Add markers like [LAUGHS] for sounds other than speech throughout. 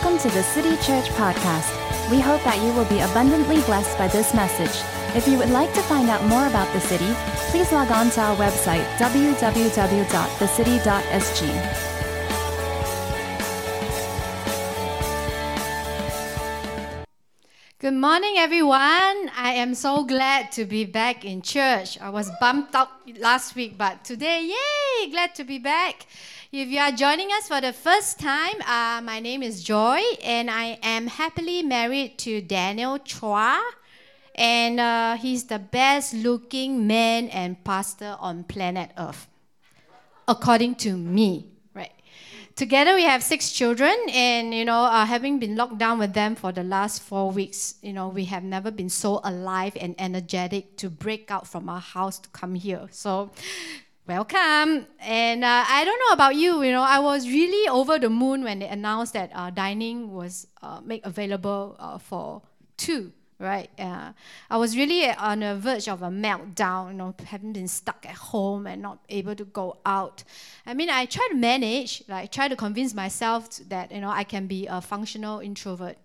Welcome to the City Church Podcast. We hope that you will be abundantly blessed by this message. If you would like to find out more about the city, please log on to our website, www.thecity.sg. Good morning, everyone. I am so glad to be back in church. I was bumped out last week, but today, yay, glad to be back. If you are joining us for the first time, uh, my name is Joy, and I am happily married to Daniel Chua. And uh, he's the best looking man and pastor on planet Earth, according to me. Right. Together, we have six children, and you know, uh, having been locked down with them for the last four weeks, you know, we have never been so alive and energetic to break out from our house to come here. So, Welcome. And uh, I don't know about you, you know, I was really over the moon when they announced that uh, dining was uh, made available uh, for two, right? Uh, I was really on the verge of a meltdown, you know, having been stuck at home and not able to go out. I mean, I try to manage, like, try to convince myself that, you know, I can be a functional introvert.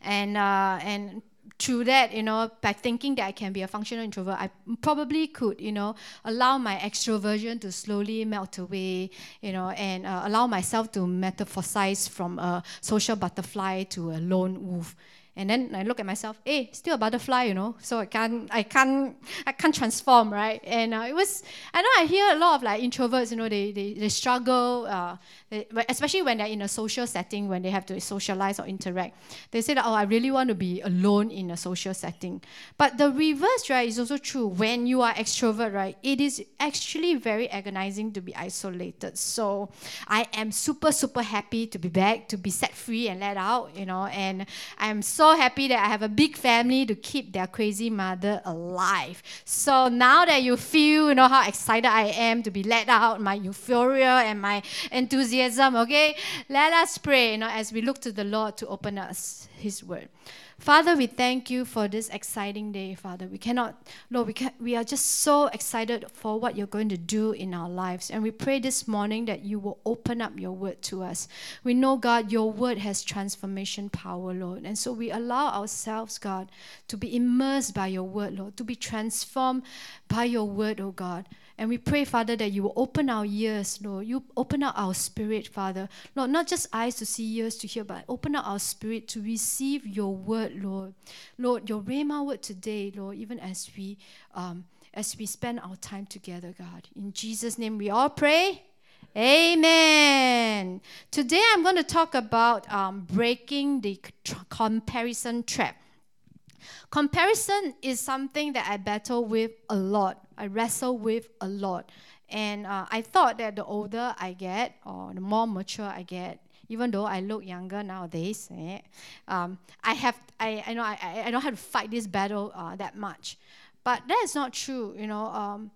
And, uh, and through that, you know, by thinking that I can be a functional introvert, I probably could, you know, allow my extroversion to slowly melt away, you know, and uh, allow myself to metamorphosize from a social butterfly to a lone wolf. And then I look at myself, hey, still a butterfly, you know, so I can't, I can't, I can't transform, right? And uh, it was, I know I hear a lot of like introverts, you know, they, they, they struggle, uh, they, especially when they're in a social setting, when they have to socialize or interact. They say that, oh, I really want to be alone in a social setting. But the reverse, right, is also true. When you are extrovert, right, it is actually very agonizing to be isolated. So I am super, super happy to be back, to be set free and let out, you know, and I'm so so happy that I have a big family to keep their crazy mother alive. So now that you feel, you know, how excited I am to be let out, my euphoria and my enthusiasm, okay, let us pray, you know, as we look to the Lord to open us His Word. Father, we thank you for this exciting day, Father. We cannot, Lord, we, can, we are just so excited for what you're going to do in our lives. And we pray this morning that you will open up your word to us. We know, God, your word has transformation power, Lord. And so we allow ourselves, God, to be immersed by your word, Lord, to be transformed by your word, oh God. And we pray, Father, that you will open our ears, Lord. You open up our spirit, Father. Lord, not just eyes to see, ears to hear, but open up our spirit to receive your word, Lord. Lord, your Rhema word today, Lord, even as we um, as we spend our time together, God. In Jesus' name we all pray. Amen. Today I'm going to talk about um, breaking the comparison trap. Comparison is something that I battle with a lot I wrestle with a lot. And uh, I thought that the older I get, or the more mature I get, even though I look younger nowadays, eh, um, I have I, I know I, I don't have to fight this battle uh, that much. But that is not true, you know. Um,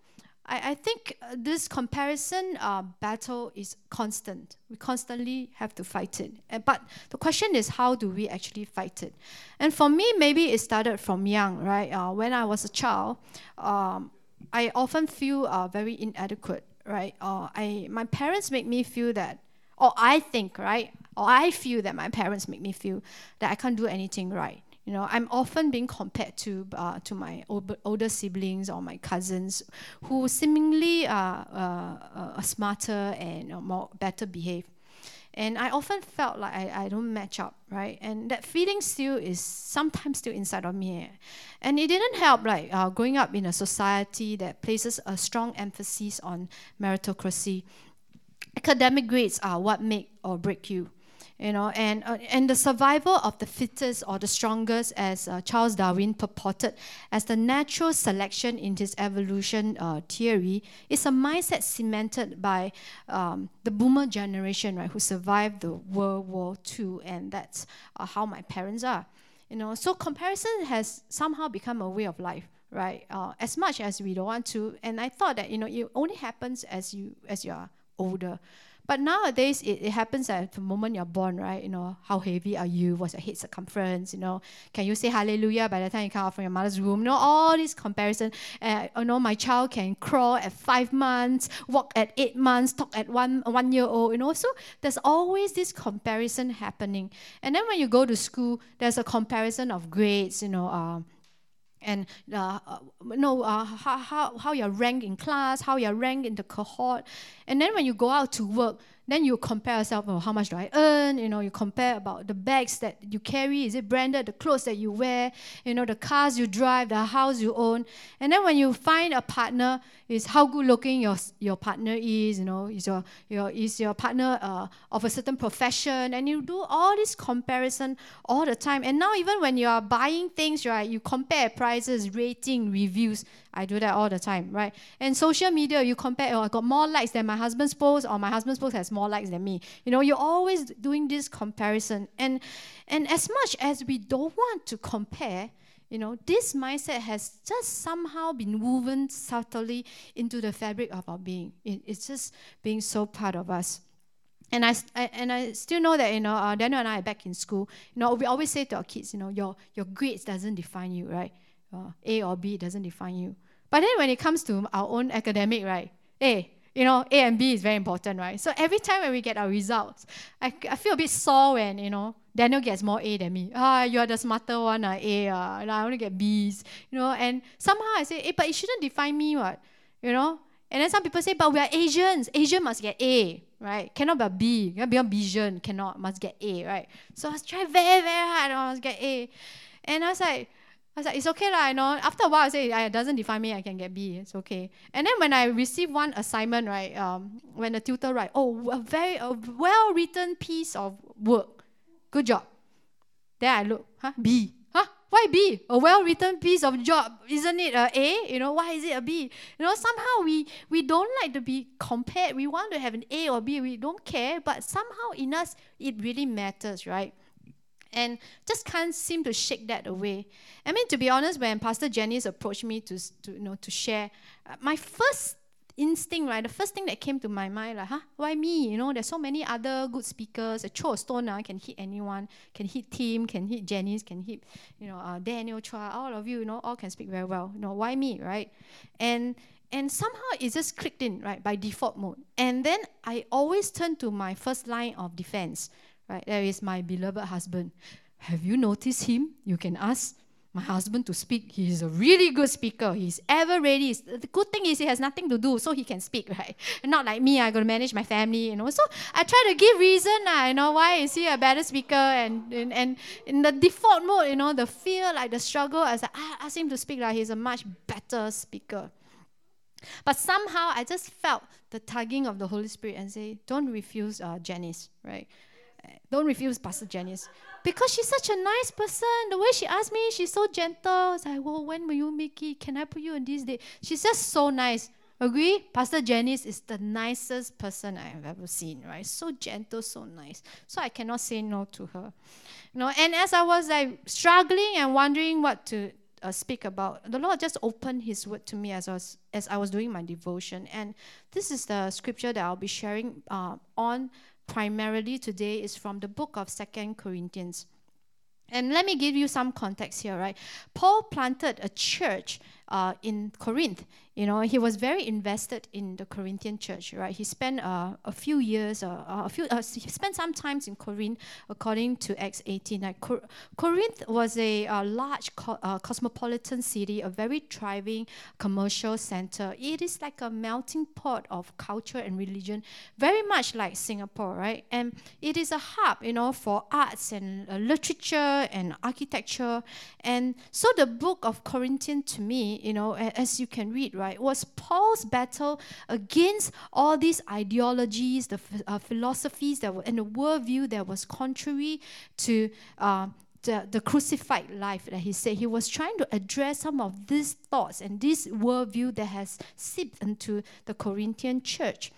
I, I think uh, this comparison uh, battle is constant. We constantly have to fight it. But the question is, how do we actually fight it? And for me, maybe it started from young, right? Uh, when I was a child, um, I often feel uh, very inadequate, right? Or I, my parents make me feel that, or I think, right? Or I feel that my parents make me feel that I can't do anything right. You know, I'm often being compared to uh, to my older siblings or my cousins, who seemingly are uh, smarter and more better behaved. And I often felt like I, I don't match up, right? And that feeling still is sometimes still inside of me. And it didn't help, like uh, growing up in a society that places a strong emphasis on meritocracy. Academic grades are what make or break you you know, and, uh, and the survival of the fittest or the strongest, as uh, Charles Darwin purported, as the natural selection in his evolution uh, theory, is a mindset cemented by um, the boomer generation, right, who survived the World War II, and that's uh, how my parents are. You know, so comparison has somehow become a way of life right? Uh, as much as we don't want to, and I thought that you know it only happens as you as you are older. But nowadays, it, it happens at the moment you're born, right? You know, how heavy are you? What's your head circumference? You know, can you say hallelujah by the time you come out from your mother's womb? You know, all these comparison. Uh, you know, my child can crawl at five months, walk at eight months, talk at one one year old. You know, so there's always this comparison happening. And then when you go to school, there's a comparison of grades. You know. Uh, and uh, know uh, how, how, how you're ranked in class, how you're ranked in the cohort. And then when you go out to work, then you compare yourself, oh, how much do I earn? You know, you compare about the bags that you carry, is it branded, the clothes that you wear, you know, the cars you drive, the house you own. And then when you find a partner, is how good looking your, your partner is, you know, is your, your, is your partner uh, of a certain profession, and you do all this comparison all the time. And now even when you are buying things, right, you compare prices, rating, reviews. I do that all the time, right? And social media, you compare, oh, I got more likes than my husband's post, or my husband's post has more likes than me. You know, you're always doing this comparison. And and as much as we don't want to compare, you know, this mindset has just somehow been woven subtly into the fabric of our being. It, it's just being so part of us. And I, I, and I still know that you know uh, Daniel and I are back in school. You know we always say to our kids, you know your your grades doesn't define you, right? Uh, a or B doesn't define you. But then when it comes to our own academic, right? A, you know, A and B is very important, right? So every time when we get our results, I, I feel a bit sore when, you know, Daniel gets more A than me. Ah, you are the smarter one, uh, A, uh, I only get Bs, you know, and somehow I say, hey, but it shouldn't define me, what? You know? And then some people say, but we are Asians. Asian must get A, right? Cannot be B. Cannot be Asian. Cannot, must get A, right? So I was trying very, very hard, I must get A. And I was like, Was like, it's okay lah, you know. After a while, I say, it doesn't define me, I can get B, it's okay. And then when I receive one assignment, right, um, when the tutor write, oh, a very a well-written piece of work, good job. Then I look, huh, B. Huh? Why B? A well-written piece of job, isn't it a A? You know, why is it a B? You know, somehow we we don't like to be compared. We want to have an A or B. We don't care, but somehow in us it really matters, right? And just can't seem to shake that away. I mean, to be honest, when Pastor Janice approached me to, to you know to share, uh, my first instinct, right, the first thing that came to my mind, like, huh, why me? You know, there's so many other good speakers. A throw a stone uh, can hit anyone, can hit Tim, can hit Janice, can hit, you know, uh, Daniel Chua, all of you, you know, all can speak very well. You know, why me, right? And and somehow it just clicked in, right, by default mode. And then I always turn to my first line of defense, Right? There is my beloved husband. Have you noticed him? You can ask my husband to speak. He is a really good speaker. He's ever ready. The good thing is he has nothing to do, so he can speak, [LAUGHS] right? Not like me, I gotta manage my family, you know. So I try to give reason, uh, you know, why is he a better speaker? And, and and in the default mode, you know, the fear, like the struggle, I ask him to speak, like he's a much better speaker. But somehow I just felt the tugging of the Holy Spirit and say, don't refuse uh, Janice, right? Don't refuse Pastor Janice. Because she's such a nice person. The way she asked me, she's so gentle. I like, well, when will you make it? Can I put you on this day? She's just so nice. Agree? Pastor Janice is the nicest person I have ever seen, right? So gentle, so nice. So I cannot say no to her. You know, and as I was like struggling and wondering what to uh, speak about, the Lord just opened His word to me as I was as I was doing my devotion. And this is the scripture that I'll be sharing uh, on primarily today is from the book of Second Corinthians. And let me give you some context here, right? Paul planted a church uh, in Corinth. You know, he was very invested in the Corinthian church, right? He spent uh, a few years, uh, uh a few, uh, he spent some times in Corinth, according to Acts 18. Like Cor- Corinth was a, a large co- uh, cosmopolitan city, a very thriving commercial center. It is like a melting pot of culture and religion, very much like Singapore, right? And it is a hub, you know, for arts and literature and architecture. And so the book of Corinthians to me you know, as you can read, right, was Paul's battle against all these ideologies, the uh, philosophies that were, and the worldview that was contrary to uh, the, the crucified life that he said. He was trying to address some of these thoughts and this worldview that has seeped into the Corinthian church.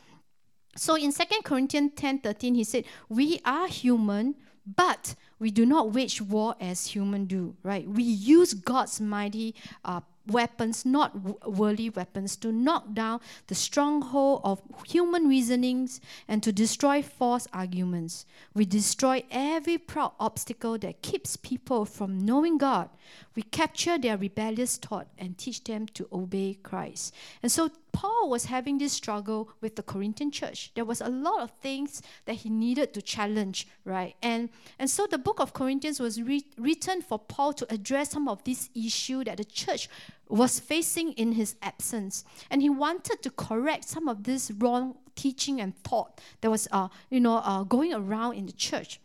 So in 2 Corinthians 10 13, he said, We are human, but we do not wage war as human do, right? We use God's mighty uh, weapons, not worldly weapons, to knock down the stronghold of human reasonings and to destroy false arguments. We destroy every proud obstacle that keeps people from knowing God. We capture their rebellious thought and teach them to obey Christ. And so Paul was having this struggle with the Corinthian church. There was a lot of things that he needed to challenge, right? And and so the book of Corinthians was re- written for Paul to address some of these issues that the church was facing in his absence. And he wanted to correct some of this wrong teaching and thought that was uh, you know uh, going around in the church.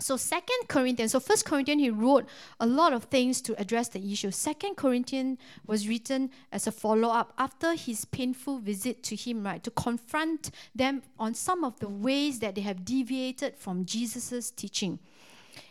So Second Corinthians, so First Corinthians, he wrote a lot of things to address the issue. Second Corinthians was written as a follow-up after his painful visit to him, right, to confront them on some of the ways that they have deviated from Jesus' teaching.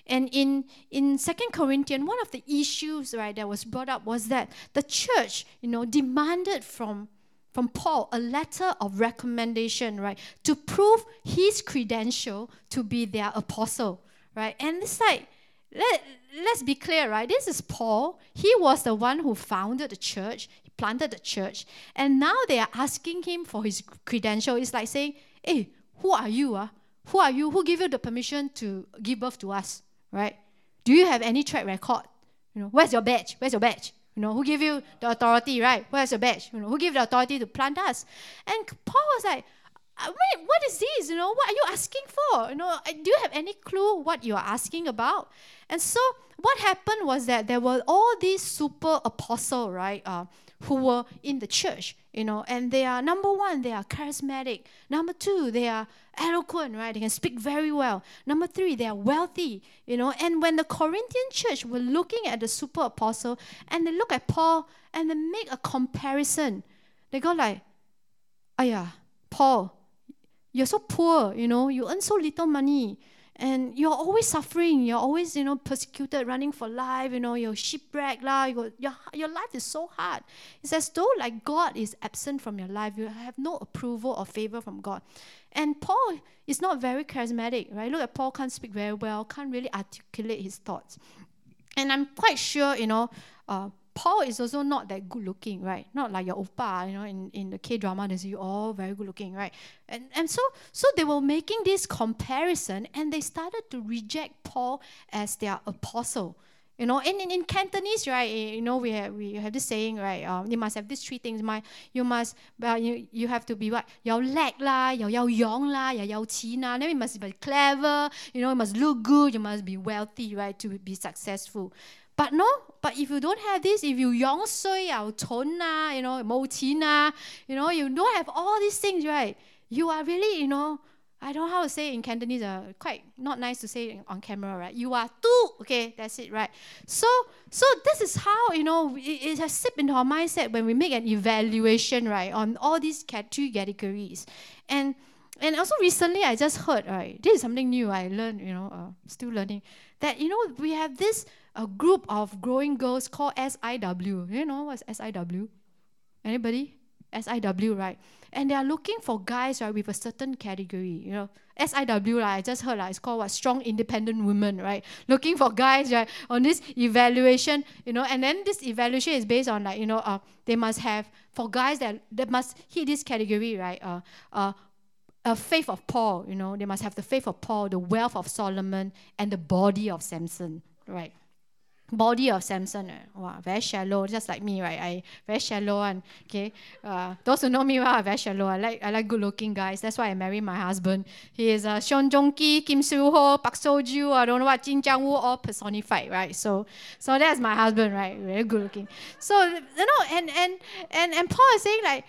And in in Second Corinthians, one of the issues, right, that was brought up was that the church, you know, demanded from from Paul a letter of recommendation, right, to prove his credential to be their apostle right? And it's like, let, let's be clear, right? This is Paul. He was the one who founded the church, he planted the church, and now they are asking him for his credential. It's like saying, hey, who are you? Uh? Who are you? Who gave you the permission to give birth to us, right? Do you have any track record? You know, where's your badge? Where's your badge? You know, who gave you the authority, right? Where's your badge? You know, who gave the authority to plant us? And Paul was like, wait, what is this? You know, what are you asking for? You know, do you have any clue what you are asking about? And so what happened was that there were all these super apostle, right, uh, who were in the church, you know, and they are number one, they are charismatic. Number two, they are eloquent, right? They can speak very well. Number three, they are wealthy, you know. And when the Corinthian church were looking at the super apostle and they look at Paul and they make a comparison, they go like, oh yeah, Paul, you're so poor, you know, you earn so little money. And you're always suffering. You're always, you know, persecuted, running for life. You know, you're shipwrecked. La, your, your, your life is so hard. It's as though like God is absent from your life. You have no approval or favor from God. And Paul is not very charismatic, right? Look at Paul can't speak very well, can't really articulate his thoughts. And I'm quite sure, you know, uh, Paul is also not that good looking, right? Not like your oppa, you know, in, in the K drama, they see you oh, all very good looking, right? And and so so they were making this comparison and they started to reject Paul as their apostle. You know, and in, in Cantonese, right, eh, you know, we have we have this saying, right? Um, you must have these three things. My you must well, uh, you you have to be what? Yao lek la, yao yao yong la, yao yao qin la. Then you must be clever, you know, you must look good, you must be wealthy, right, to be successful. But no, but if you don't have this, if you yong sui, or ah, you know, mo you know, you don't have all these things, right? You are really, you know, I don't know how to say in Cantonese, uh, quite not nice to say on camera, right? You are too, okay, that's it, right? So, so this is how, you know, it, it has slipped into our mindset when we make an evaluation, right, on all these two categories. And and also recently I just heard, right, this is something new I learned, you know, uh, still learning, that, you know, we have this a group of growing girls called SIW. You know what's SIW? Anybody? SIW, right? And they are looking for guys, right, with a certain category. You know, SIW, right? I just heard, like, it's called what? Strong Independent Women, right? Looking for guys, right, on this evaluation, you know, and then this evaluation is based on, like, you know, uh, they must have, for guys that, that must hit this category, right, uh, uh, a faith of Paul, you know, they must have the faith of Paul, the wealth of Solomon, and the body of Samson, right? Body of Samson, uh, wow, very shallow, just like me, right? I very shallow and okay. Uh, those who know me well are very shallow. I like I like good looking guys. That's why I married my husband. He is uh, Song Joong Ki, Kim Soo Ho, Park Seo Ju, I don't know what Jin Jiang Woo, all personified, right? So so that's my husband, right? Very good looking. So you know, and and and and Paul is saying like,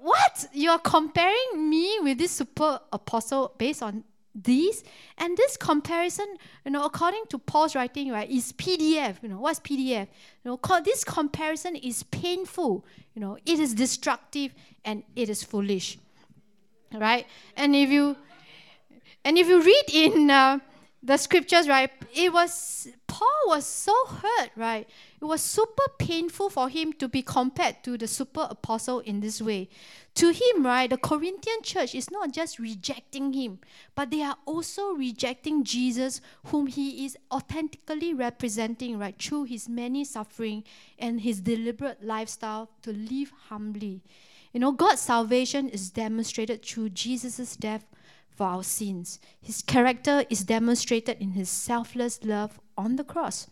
what you are comparing me with this super apostle based on these. And this comparison you know according to paul's writing right is pdf you know what's pdf you know this comparison is painful. You know it is destructive and it is foolish. Right? And if you and if you read in uh, the scriptures right it was Paul was so hurt, right? It was super painful for him to be compared to the super apostle in this way. To him, right, the Corinthian church is not just rejecting him, but they are also rejecting Jesus, whom he is authentically representing, right, through his many suffering and his deliberate lifestyle to live humbly. You know, God's salvation is demonstrated through Jesus' death for our sins. His character is demonstrated in his selfless love on the cross.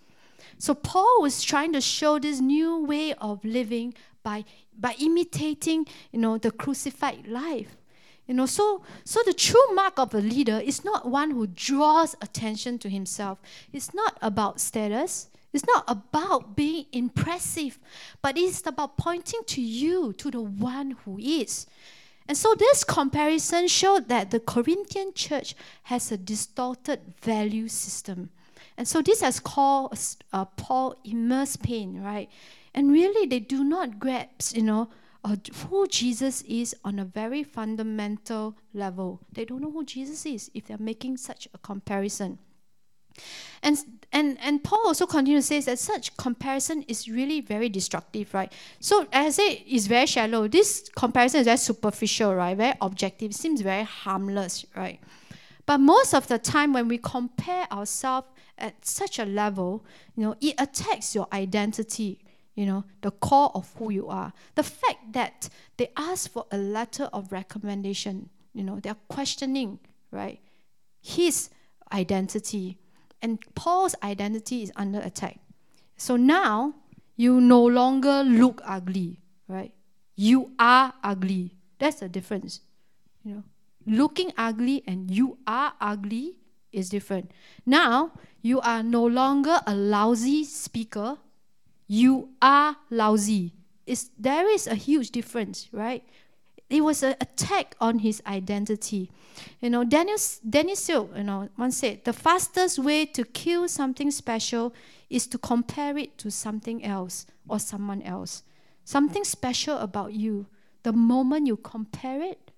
So Paul was trying to show this new way of living by by imitating, you know, the crucified life. You know, so so the true mark of a leader is not one who draws attention to himself. It's not about status. It's not about being impressive, but it's about pointing to you, to the one who is. And so this comparison showed that the Corinthian church has a distorted value system. And so this has caused uh, Paul immense pain, right? And really, they do not grasp, you know, uh, who Jesus is on a very fundamental level. They don't know who Jesus is if they're making such a comparison. And, and, and Paul also continues to say that such comparison is really very destructive, right? So as I say, it's very shallow. This comparison is very superficial, right? Very objective. Seems very harmless, right? But most of the time when we compare ourselves at such a level, you know, it attacks your identity, you know, the core of who you are. The fact that they ask for a letter of recommendation, you know, they're questioning, right? His identity and Paul's identity is under attack. So now you no longer look ugly, right? You are ugly. That's the difference. You know, looking ugly and you are ugly is different. Now you are no longer a lousy speaker. You are lousy. It's, there is a huge difference, right? It was an attack on his identity. You know, Daniel, Danny Silk, you know, once said, the fastest way to kill something special is to compare it to something else or someone else. Something special about you, the moment you compare it,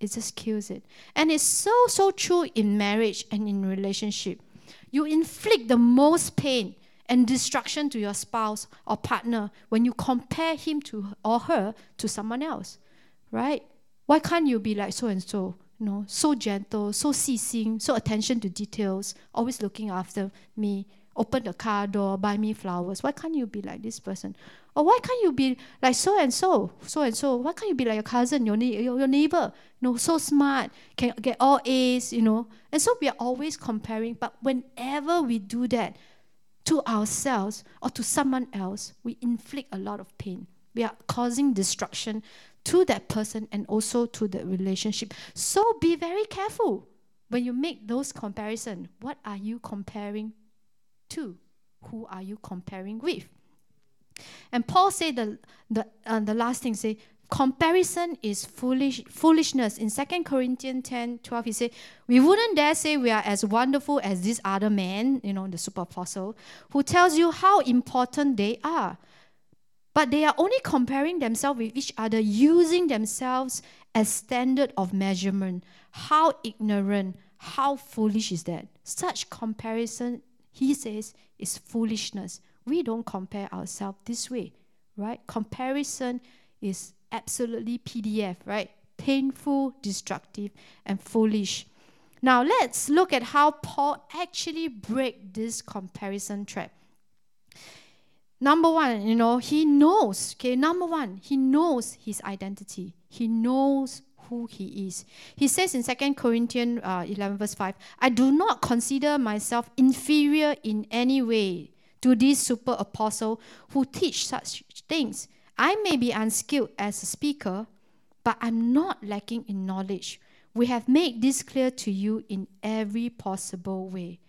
it just kills it. And it's so, so true in marriage and in relationship. You inflict the most pain and destruction to your spouse or partner when you compare him to or her to someone else right? Why can't you be like so and so? You know, so gentle, so 细心, so attention to details, always looking after me, open the car door, buy me flowers. Why can't you be like this person? Or why can't you be like so and so, so and so? Why can't you be like your cousin, your, your, your neighbor? You know, so smart, can get all A's, you know? And so we are always comparing. But whenever we do that to ourselves or to someone else, we inflict a lot of pain. We are causing destruction to that person and also to the relationship. So be very careful when you make those comparisons. What are you comparing to? Who are you comparing with? And Paul said the the uh, the last thing say comparison is foolish foolishness. In 2 Corinthians 10, 12, he said, We wouldn't dare say we are as wonderful as this other man, you know, the super apostle, who tells you how important they are. But they are only comparing themselves with each other, using themselves as standard of measurement. How ignorant, how foolish is that? Such comparison, he says, is foolishness. We don't compare ourselves this way, right? Comparison is absolutely PDF, right? Painful, destructive, and foolish. Now let's look at how Paul actually break this comparison trap. Number one, you know, he knows, okay, number one, he knows his identity. He knows who he is. He says in 2 Corinthians uh, 11, verse 5, I do not consider myself inferior in any way to this super apostle who teach such things. I may be unskilled as a speaker, but I'm not lacking in knowledge. We have made this clear to you in every possible way.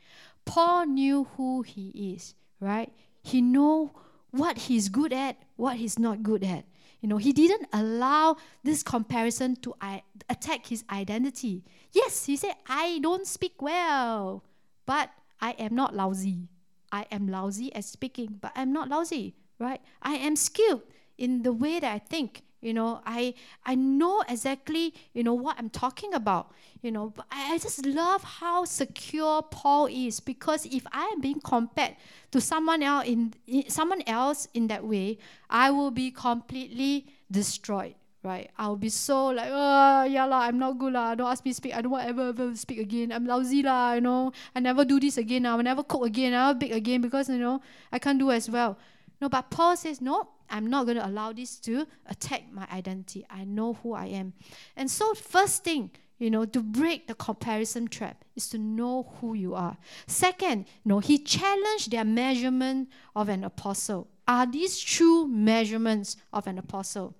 Paul knew who he is, right? He know what he's good at, what he's not good at. You know, he didn't allow this comparison to I- attack his identity. Yes, he said, I don't speak well, but I am not lousy. I am lousy at speaking, but I'm not lousy, right? I am skilled in the way that I think, You know, I I know exactly, you know, what I'm talking about. You know, but I, I just love how secure Paul is because if I am being compared to someone else in, in someone else in that way, I will be completely destroyed right? I'll be so like, ah, oh, yeah lah, I'm not good lah. Don't ask me speak. I don't want ever ever speak again. I'm lousy lah, you know. I never do this again. I will never cook again. I will bake again because you know I can't do as well. No, but Paul says no. I'm not going to allow this to attack my identity. I know who I am. And so, first thing, you know, to break the comparison trap is to know who you are. Second, you know, he challenged their measurement of an apostle. Are these true measurements of an apostle?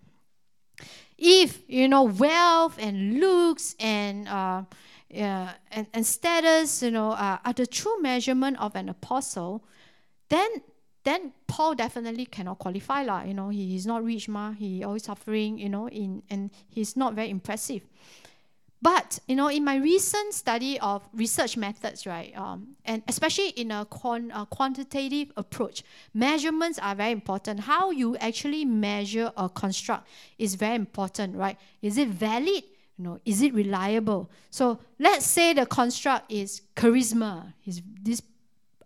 If, you know, wealth and looks and uh, yeah, and, and status, you know, uh, are the true measurement of an apostle, then then Paul definitely cannot qualify lah. You know, he, he's not rich ma. He always suffering. You know, in and he's not very impressive. But you know, in my recent study of research methods, right, um, and especially in a, a quantitative approach, measurements are very important. How you actually measure a construct is very important, right? Is it valid? You know, is it reliable? So let's say the construct is charisma. Is this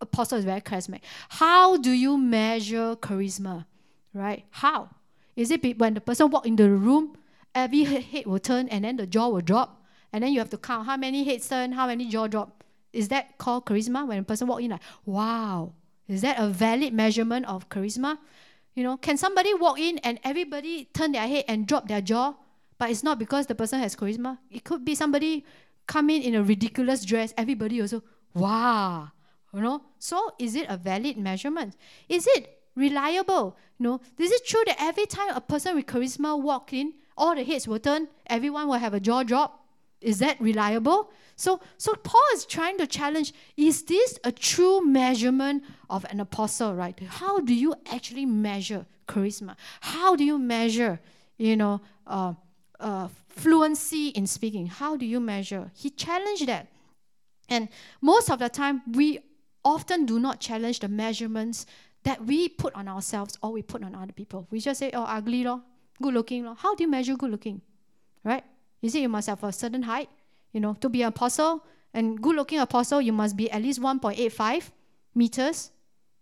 apostle is very charismatic. How do you measure charisma? Right? How? Is it when the person walk in the room, every head will turn and then the jaw will drop? And then you have to count how many heads turn, how many jaw drop. Is that called charisma? When a person walk in like, wow, is that a valid measurement of charisma? You know, can somebody walk in and everybody turn their head and drop their jaw, but it's not because the person has charisma? It could be somebody come in in a ridiculous dress, everybody also, wow, you know, so is it a valid measurement? Is it reliable? You know, is it true that every time a person with charisma walk in, all the heads will turn, everyone will have a jaw drop? Is that reliable? So, so Paul is trying to challenge: Is this a true measurement of an apostle? Right? How do you actually measure charisma? How do you measure, you know, uh, uh, fluency in speaking? How do you measure? He challenged that, and most of the time we often do not challenge the measurements that we put on ourselves or we put on other people. We just say, oh, ugly, lor, good looking. Lor. How do you measure good looking? Right? Is it you must have a certain height? You know, to be an apostle and good looking apostle, you must be at least 1.85 meters.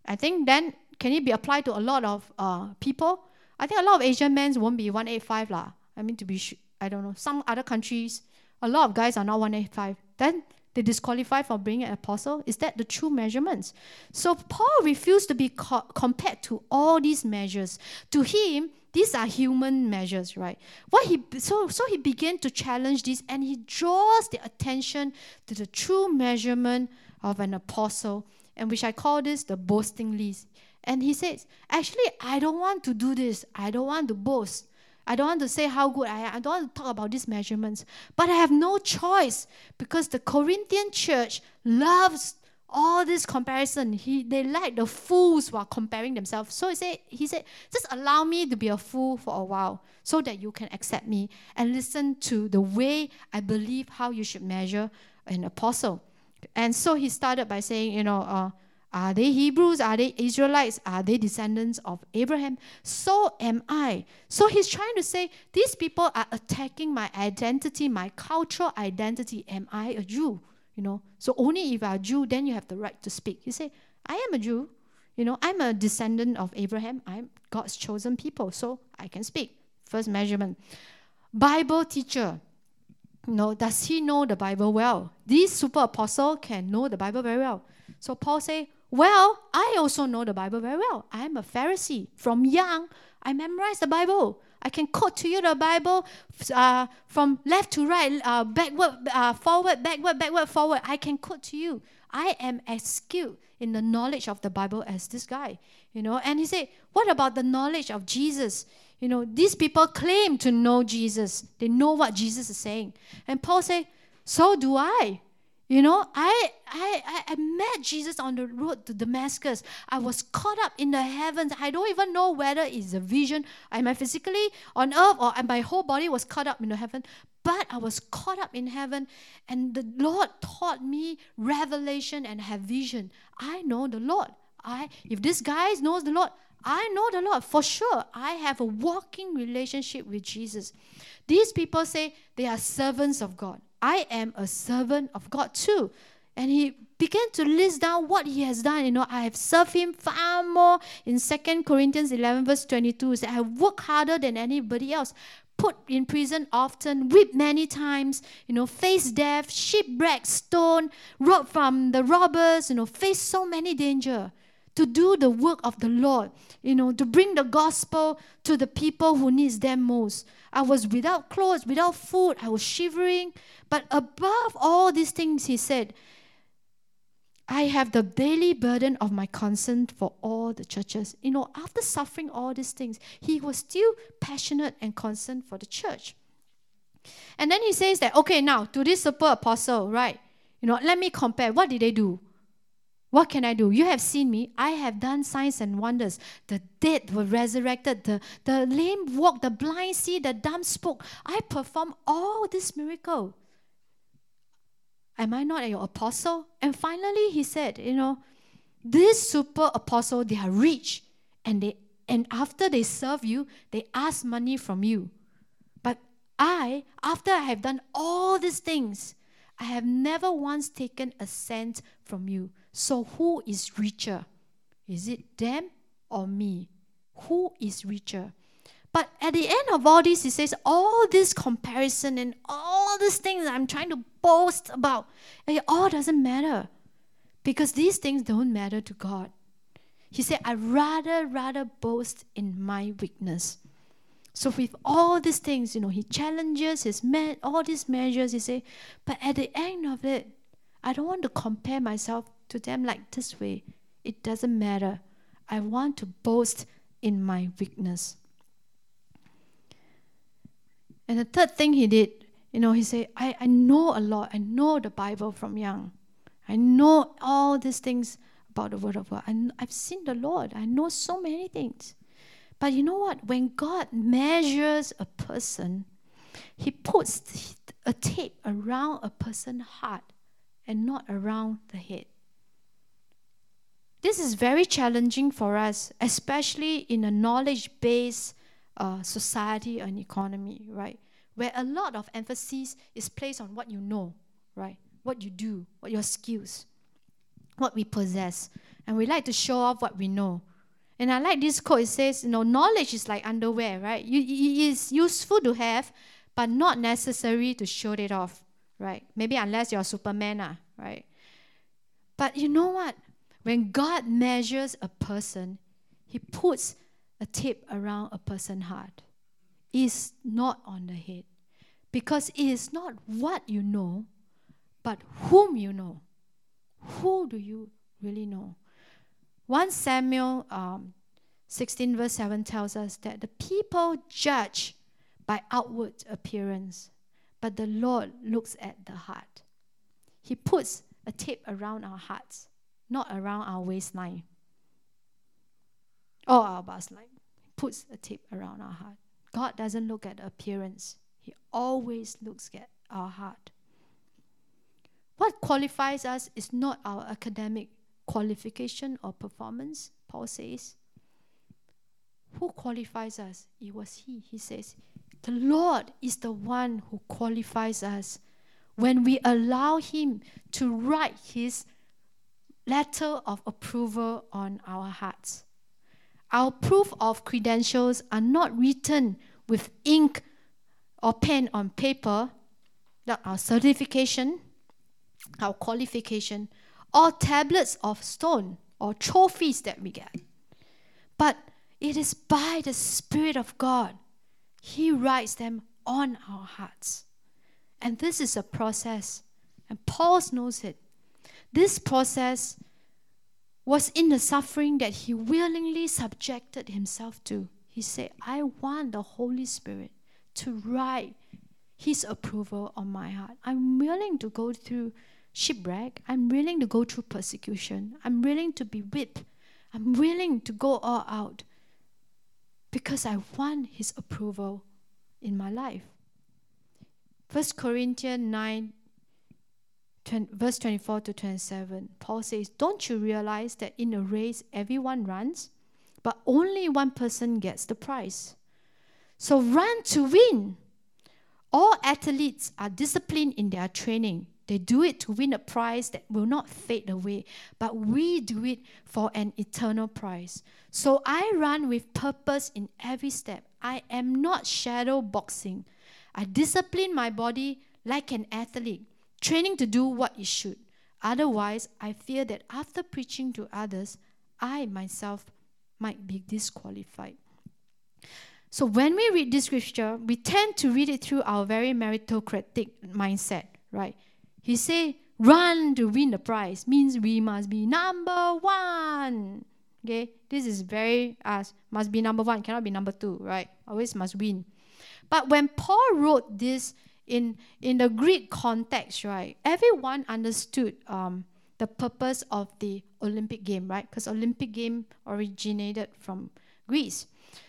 I think then can it be applied to a lot of uh, people? I think a lot of Asian men won't be 185 lah. I mean to be sh- I don't know. Some other countries, a lot of guys are not 185. Then they disqualify for being an apostle? Is that the true measurements? So Paul refused to be co- compared to all these measures. To him, these are human measures, right? What he so so he began to challenge this, and he draws the attention to the true measurement of an apostle, and which I call this the boasting list. And he says, actually, I don't want to do this. I don't want to boast. I don't want to say how good I am. I don't want to talk about these measurements. But I have no choice because the Corinthian church loves all this comparison. He, they like the fools who are comparing themselves. So he said, he said, just allow me to be a fool for a while so that you can accept me and listen to the way I believe how you should measure an apostle. And so he started by saying, you know, uh, are they Hebrews? Are they Israelites? Are they descendants of Abraham? So am I. So he's trying to say these people are attacking my identity, my cultural identity. Am I a Jew? You know, so only if you're a Jew, then you have the right to speak. You say, I am a Jew. You know, I'm a descendant of Abraham. I'm God's chosen people, so I can speak. First measurement. Bible teacher. You know, does he know the Bible well? This super apostle can know the Bible very well. So Paul say, well, I also know the Bible very well. I'm a Pharisee. From young, I memorized the Bible. I can quote to you the Bible uh, from left to right, uh, backward, uh, forward, backward, backward, forward. I can quote to you. I am as skilled in the knowledge of the Bible as this guy, you know. And he said, "What about the knowledge of Jesus?" You know, these people claim to know Jesus. They know what Jesus is saying. And Paul said, "So do I." You know, I, I, I met Jesus on the road to Damascus. I was caught up in the heavens. I don't even know whether it's a vision. Am I physically on earth or my whole body was caught up in the heaven? But I was caught up in heaven, and the Lord taught me revelation and have vision. I know the Lord. I, if this guy knows the Lord, I know the Lord for sure. I have a walking relationship with Jesus. These people say they are servants of God. I am a servant of God too. And he began to list down what he has done. You know, I have served him far more in Second Corinthians 11, verse 22. He said, I have worked harder than anybody else put in prison often, whipped many times, you know, faced death, shipwreck, stone, robbed from the robbers, you know, faced so many danger to do the work of the Lord, you know, to bring the gospel to the people who needs them most. I was without clothes, without food, I was shivering, but above all these things he said, I have the daily burden of my concern for all the churches. You know, after suffering all these things, he was still passionate and concerned for the church. And then he says that, okay, now to this super apostle, right? You know, let me compare. What did they do? What can I do? You have seen me. I have done signs and wonders. The dead were resurrected. The, the lame walked. The blind see. The dumb spoke. I performed all this miracle. Am I not your apostle? And finally, he said, you know, this super apostle, they are rich, and they and after they serve you, they ask money from you. But I, after I have done all these things, I have never once taken a cent from you. So who is richer? Is it them or me? Who is richer? But at the end of all this, he says, all this comparison and all these things I'm trying to boast about, it all doesn't matter. Because these things don't matter to God. He said, I rather, rather boast in my weakness. So with all these things, you know, he challenges his man, all these measures, he say, but at the end of it, I don't want to compare myself to them like this way. It doesn't matter. I want to boast in my weakness. And the third thing he did, you know, he said, I, I know a lot. I know the Bible from young. I know all these things about the Word of God. I, I've seen the Lord. I know so many things. But you know what? When God measures a person, He puts a tape around a person's heart and not around the head. This is very challenging for us, especially in a knowledge based uh, society and economy, right? Where a lot of emphasis is placed on what you know, right? What you do, what your skills, what we possess. And we like to show off what we know. And I like this quote. It says, you know, knowledge is like underwear, right? It is useful to have, but not necessary to show it off, right? Maybe unless you're Superman, uh, right? But you know what? When God measures a person, He puts a tip around a person's heart It's not on the head. Because it is not what you know, but whom you know. Who do you really know? 1 Samuel um, 16, verse 7 tells us that the people judge by outward appearance, but the Lord looks at the heart. He puts a tape around our hearts, not around our waistline or our bust line puts a tape around our heart. God doesn't look at appearance, He always looks at our heart. What qualifies us is not our academic qualification or performance, Paul says. Who qualifies us? It was He. He says, The Lord is the one who qualifies us when we allow Him to write His letter of approval on our hearts. Our proof of credentials are not written with ink or pen on paper, like our certification, our qualification, or tablets of stone or trophies that we get. But it is by the Spirit of God. He writes them on our hearts. And this is a process, and Paul knows it. This process was in the suffering that he willingly subjected himself to. He said, I want the Holy Spirit to write his approval on my heart. I'm willing to go through shipwreck. I'm willing to go through persecution. I'm willing to be whipped. I'm willing to go all out because I want his approval in my life. 1 Corinthians 9 20, verse 24 to 27, Paul says, Don't you realize that in a race everyone runs, but only one person gets the prize. So run to win. All athletes are disciplined in their training. They do it to win a prize that will not fade away, but we do it for an eternal prize. So I run with purpose in every step. I am not shadow boxing. I discipline my body like an athlete, training to do what it should. Otherwise, I fear that after preaching to others, I myself might be disqualified. So when we read this scripture, we tend to read it through our very meritocratic mindset, right? He say, run to win the prize means we must be number one. Okay, this is very us uh, must be number one, cannot be number two, right? Always must win. But when Paul wrote this in in the Greek context, right, everyone understood um, the purpose of the Olympic game, right? Because Olympic game originated from Greece.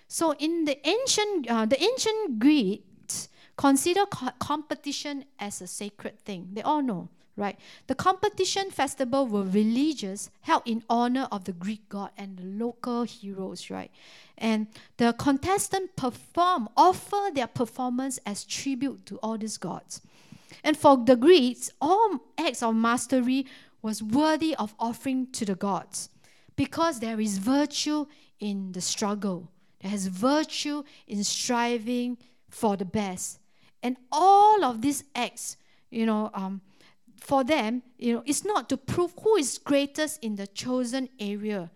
So in the ancient, uh, the ancient Greeks consider co- competition as a sacred thing. They all know, right? The competition festival were religious, held in honor of the Greek god and the local heroes, right? And the contestants perform, offer their performance as tribute to all these gods. And for the Greeks, all acts of mastery was worthy of offering to the gods because there is virtue in the struggle has virtue in striving for the best. And all of these acts, you know, um, for them, you know, it's not to prove who is greatest in the chosen area,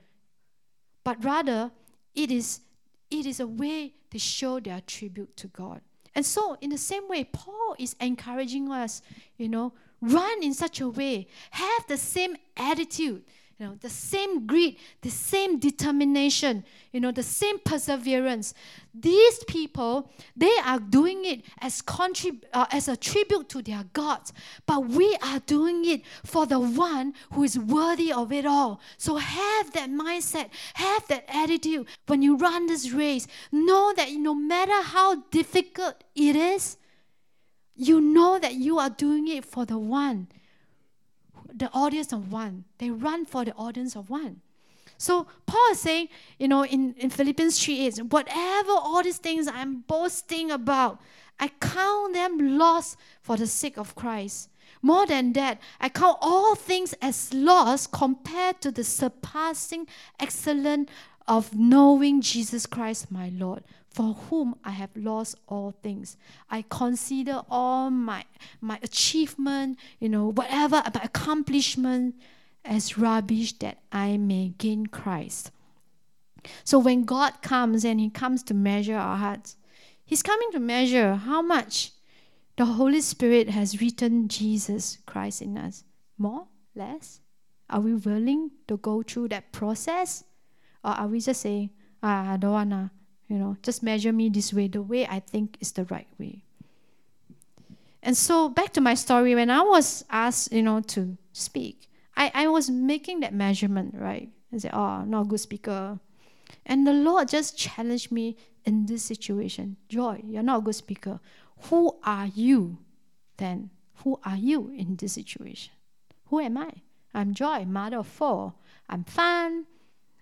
but rather it is it is a way to show their tribute to God. And so, in the same way, Paul is encouraging us, you know, run in such a way, have the same attitude you know, the same greed, the same determination, you know, the same perseverance. These people, they are doing it as contrib- uh, as a tribute to their gods, but we are doing it for the one who is worthy of it all. So have that mindset, have that attitude when you run this race. Know that no matter how difficult it is, you know that you are doing it for the one the audience of one. They run for the audience of one. So Paul is saying, you know, in, in Philippians 3 8, whatever all these things I'm boasting about, I count them loss for the sake of Christ. More than that, I count all things as loss compared to the surpassing excellence of knowing Jesus Christ my Lord, for whom I have lost all things. I consider all my my achievement, you know, whatever my accomplishment as rubbish that I may gain Christ. So when God comes and He comes to measure our hearts, He's coming to measure how much the Holy Spirit has written Jesus Christ in us. More? Less? Are we willing to go through that process? Or are we just saying, ah, I don't wanna, you know, just measure me this way, the way I think is the right way. And so back to my story, when I was asked, you know, to speak, I, I was making that measurement, right? I said, oh, not a good speaker. And the Lord just challenged me in this situation. Joy, you're not a good speaker. Who are you then? Who are you in this situation? Who am I? I'm Joy, mother of four. I'm fun.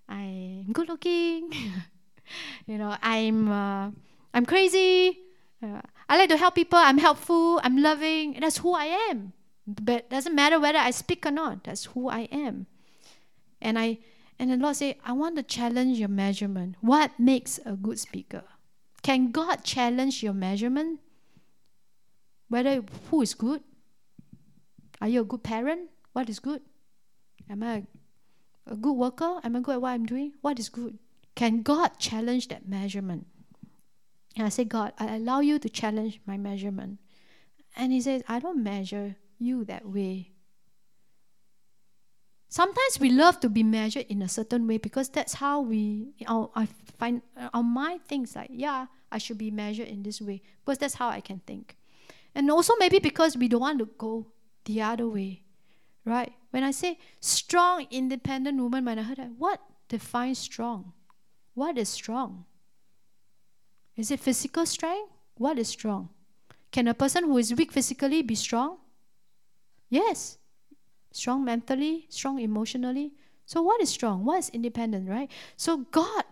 I'm good looking. [LAUGHS] [LAUGHS] you know, I'm uh, I'm crazy. Uh, I like to help people. I'm helpful. I'm loving. That's who I am. But doesn't matter whether I speak or not. That's who I am. And I and the Lord said, I want to challenge your measurement. What makes a good speaker? Can God challenge your measurement? Whether who is good? Are you a good parent? What is good? Am I a good worker? Am I good at what I'm doing? What is good? Can God challenge that measurement? And I say, God, I allow you to challenge my measurement. And he says, I don't measure you that way. Sometimes we love to be measured in a certain way because that's how we, our, I find, our mind thinks like, yeah, I should be measured in this way because that's how I can think. And also maybe because we don't want to go the other way, right? When I say strong, independent woman, when I heard that, what defines strong? What is strong? Is it physical strength? What is strong? Can a person who is weak physically be strong? Yes. Strong mentally, strong emotionally. So, what is strong? What is independent, right? So, God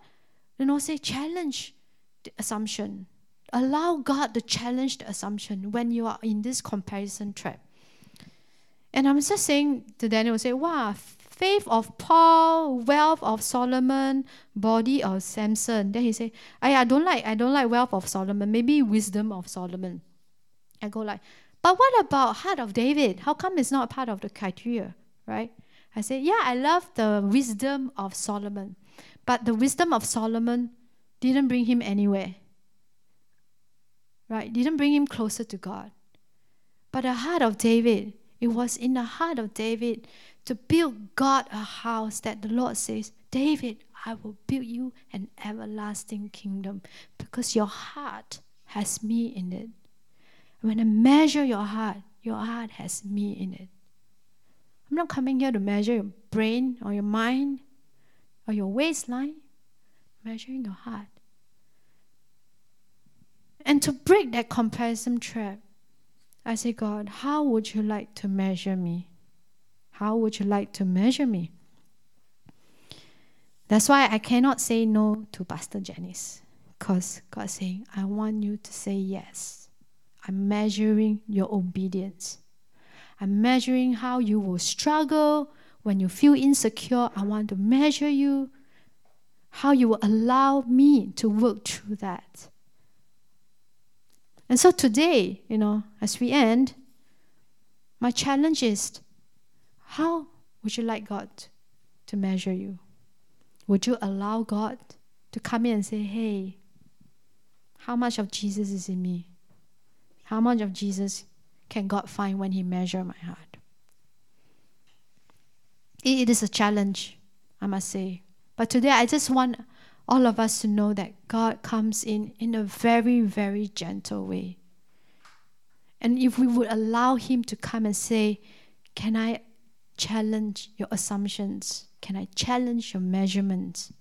You know, say challenge the assumption. Allow God to challenge the assumption when you are in this comparison trap. And I'm just saying to Daniel, say, wow, faith of Paul, wealth of Solomon, body of Samson. Then he say, I, I don't like, I don't like wealth of Solomon, maybe wisdom of Solomon. I go like, but what about heart of David? How come it's not part of the criteria, right? I say, yeah, I love the wisdom of Solomon. But the wisdom of Solomon didn't bring him anywhere. Right? Didn't bring him closer to God. But the heart of David, it was in the heart of David to build God a house that the Lord says, David, I will build you an everlasting kingdom because your heart has me in it. When I measure your heart, your heart has me in it. I'm not coming here to measure your brain or your mind or your waistline, measuring your heart. And to break that comparison trap, I say, God, how would you like to measure me? How would you like to measure me? That's why I cannot say no to Pastor Janice. Because God's saying, I want you to say yes. I'm measuring your obedience. I'm measuring how you will struggle when you feel insecure. I want to measure you, how you will allow me to work through that. And so today, you know, as we end, my challenge is how would you like God to measure you? Would you allow God to come in and say, hey, how much of Jesus is in me? How much of Jesus can God find when He measure my heart? It is a challenge, I must say. But today I just want all of us to know that God comes in in a very, very gentle way. And if we would allow Him to come and say, Can I challenge your assumptions? Can I challenge your measurements?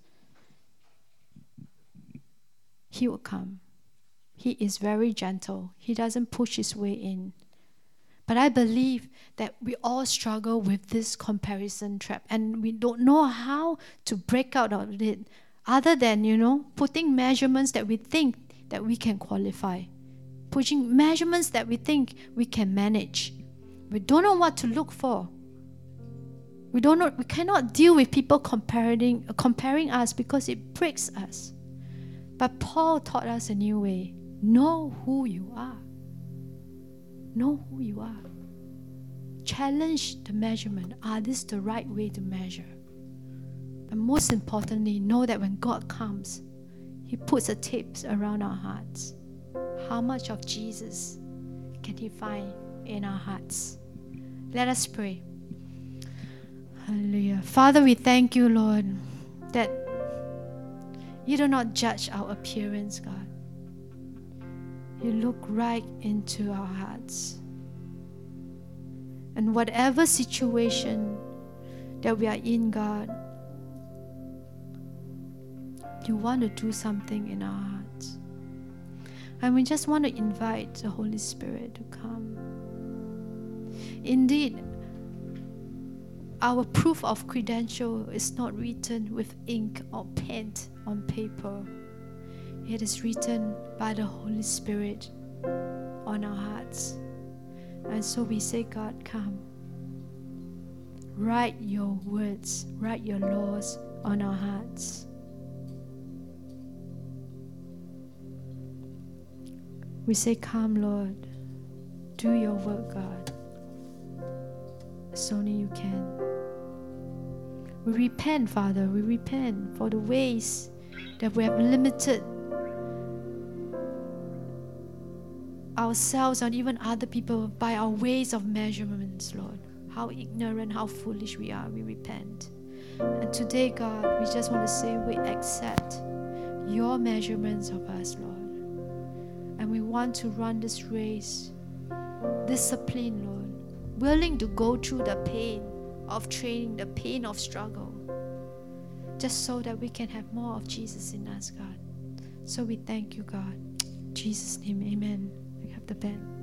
He will come. He is very gentle, He doesn't push His way in. But I believe that we all struggle with this comparison trap and we don't know how to break out of it other than, you know, putting measurements that we think that we can qualify, putting measurements that we think we can manage. We don't know what to look for. We don't know, we cannot deal with people comparing, comparing us because it breaks us. But Paul taught us a new way. Know who you are. Know who you are. Challenge the measurement. Are this the right way to measure? And most importantly, know that when God comes, He puts a tape around our hearts. How much of Jesus can He find in our hearts? Let us pray. Hallelujah. Father, we thank you, Lord, that you do not judge our appearance, God. You look right into our hearts. And whatever situation that we are in, God, you want to do something in our hearts. And we just want to invite the Holy Spirit to come. Indeed, our proof of credential is not written with ink or pen on paper. It is written by the Holy Spirit on our hearts. And so we say, God, come. Write your words, write your laws on our hearts. We say, Come, Lord, do your work, God. As only you can. We repent, Father, we repent for the ways that we have limited ourselves and even other people by our ways of measurements, Lord. How ignorant, how foolish we are, we repent. And today, God, we just want to say we accept your measurements of us, Lord. And we want to run this race, discipline, Lord, willing to go through the pain of training, the pain of struggle, just so that we can have more of Jesus in us, God. So we thank you, God. In Jesus' name, amen. We have the band.